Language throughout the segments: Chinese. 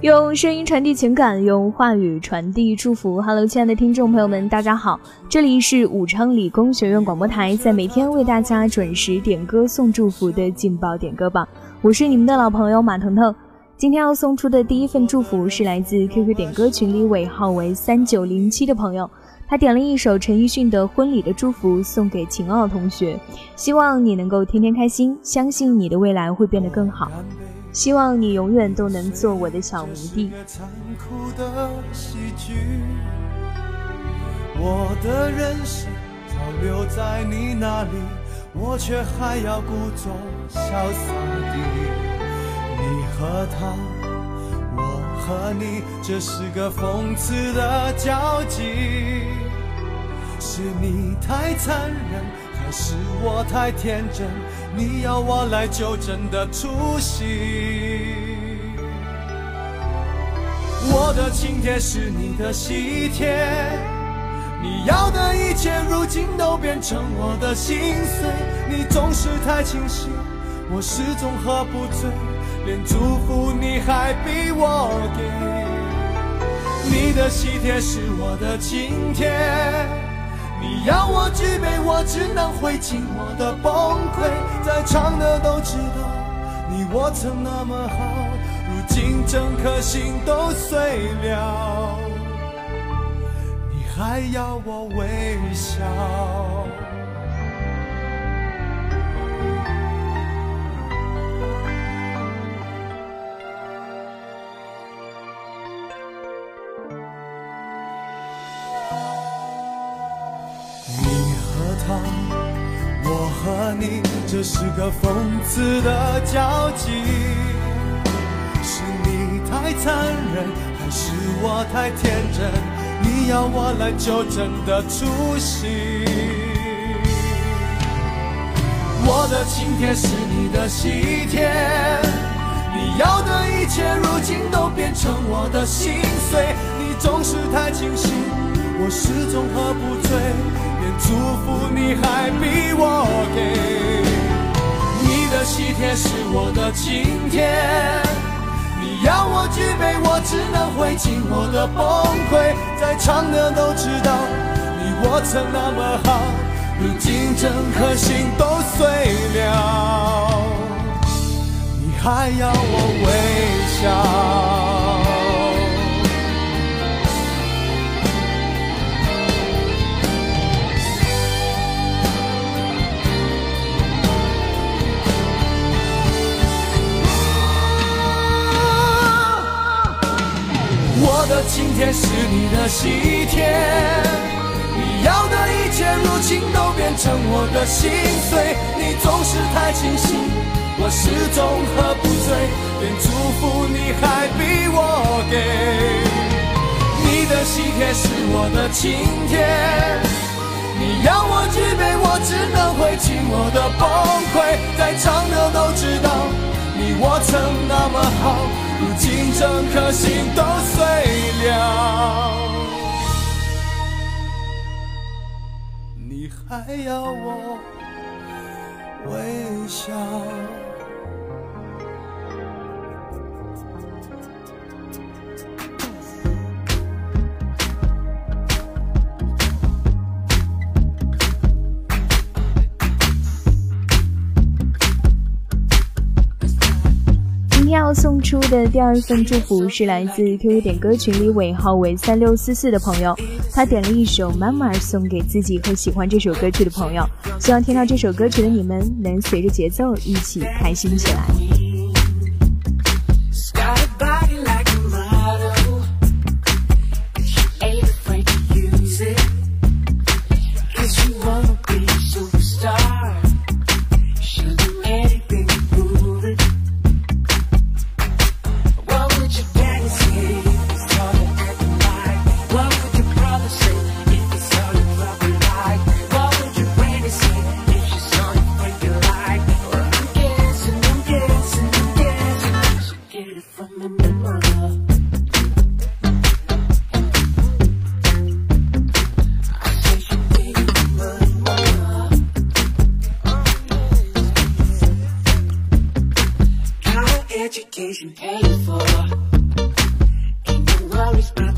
用声音传递情感，用话语传递祝福。Hello，亲爱的听众朋友们，大家好，这里是武昌理工学院广播台，在每天为大家准时点歌送祝福的劲爆点歌榜，我是你们的老朋友马腾腾。今天要送出的第一份祝福是来自 QQ 点歌群里尾号为三九零七的朋友。他点了一首陈奕迅的《婚礼的祝福》，送给秦奥同学，希望你能够天天开心，相信你的未来会变得更好，希望你永远都能做我的小迷弟。我的人生早留在你那里，我却还要故作潇洒地，你和他，我和你，这是个讽刺的交集。是你太残忍，还是我太天真？你要我来纠正的出息。我的请帖是你的喜帖，你要的一切如今都变成我的心碎。你总是太清醒，我始终喝不醉，连祝福你还逼我给。你的喜帖是我的请帖。你要我举杯，我只能会尽我的崩溃。在场的都知道，你我曾那么好，如今整颗心都碎了，你还要我微笑。和你这是个讽刺的交集，是你太残忍，还是我太天真？你要我来纠正的出息。我的请帖是你的喜帖，你要的一切如今都变成我的心碎。你总是太清醒，我始终喝不醉，连祝福你还逼我给。你的喜帖是我的请帖，你要我举杯，我只能会尽我的崩溃。在场的都知道，你我曾那么好，如今整颗心都碎了，你还要我微笑？我的晴天是你的喜帖，你要的一切如今都变成我的心碎。你总是太清醒，我始终喝不醉，连祝福你还逼我给。你的喜帖是我的晴天，你要我举杯，我只能会尽我的崩溃。在场的都知道，你我曾那么好。如今整颗心都碎了，你还要我微笑？送出的第二份祝福是来自 QQ 点歌群里尾号为三六四四的朋友，他点了一首《妈妈》送给自己和喜欢这首歌曲的朋友，希望听到这首歌曲的你们能随着节奏一起开心起来。education paid for. Ain't no worries about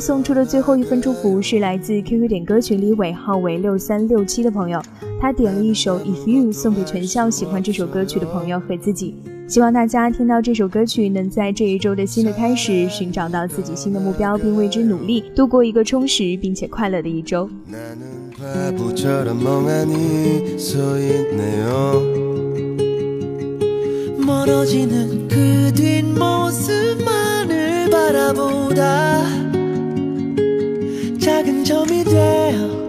送出的最后一份祝福是来自 QQ 点歌群里尾号为六三六七的朋友，他点了一首 If You 送给全校喜欢这首歌曲的朋友和自己，希望大家听到这首歌曲，能在这一周的新的开始寻找到自己新的目标，并为之努力，度过一个充实并且快乐的一周。 점이 되어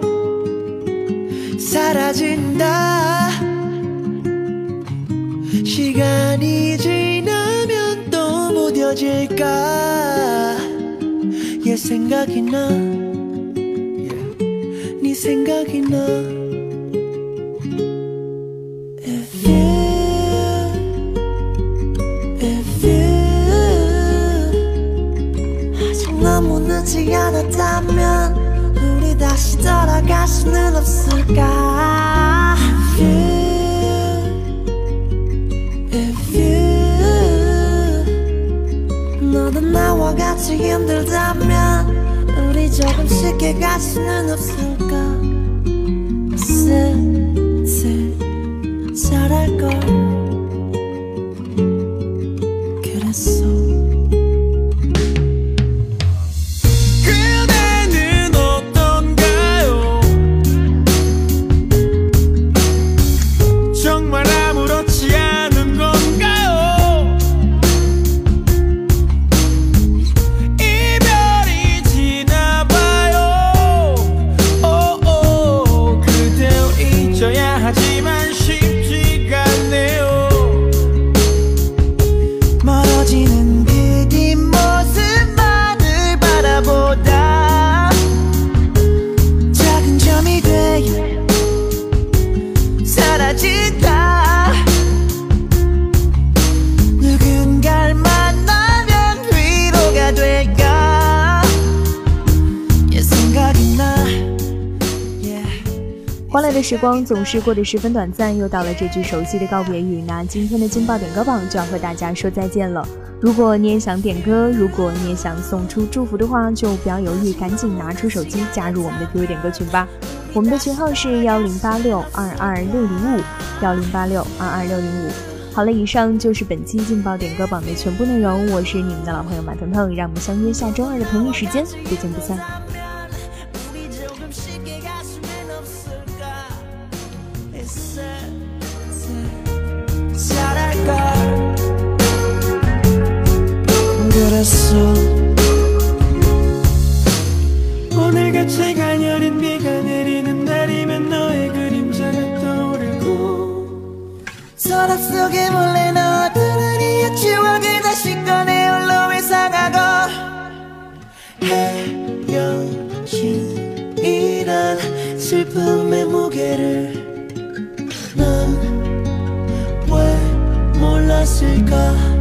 사라진다 시간이 지나면 또 무뎌질까 얘 생각이 나네 생각이나. 늦지 않았다면 우리 다시 돌아갈 수는 없을까? If you 너도 나와 같이 힘들다면 우리 조금 쉽게 갈 수는 없을까? 슬슬 잘할걸 欢乐的时光总是过得十分短暂又到了这句熟悉的告别语那今天的劲爆点歌榜就要和大家说再见了。如果你也想点歌如果你也想送出祝福的话就不要犹豫赶紧拿出手机加入我们的 qq 点歌群吧。我们的群号是幺零八六二二六零五幺零八六二二六零五。好了以上就是本期劲爆点歌榜的全部内容我是你们的老朋友马腾腾让我们相约下周二的同一时间不见不散。 속에 몰래 넣었던 우리의 추억을 다시 꺼내 홀로 회상하고. 헤어진 이런 슬픔의 무게를 넌 왜 몰랐을까?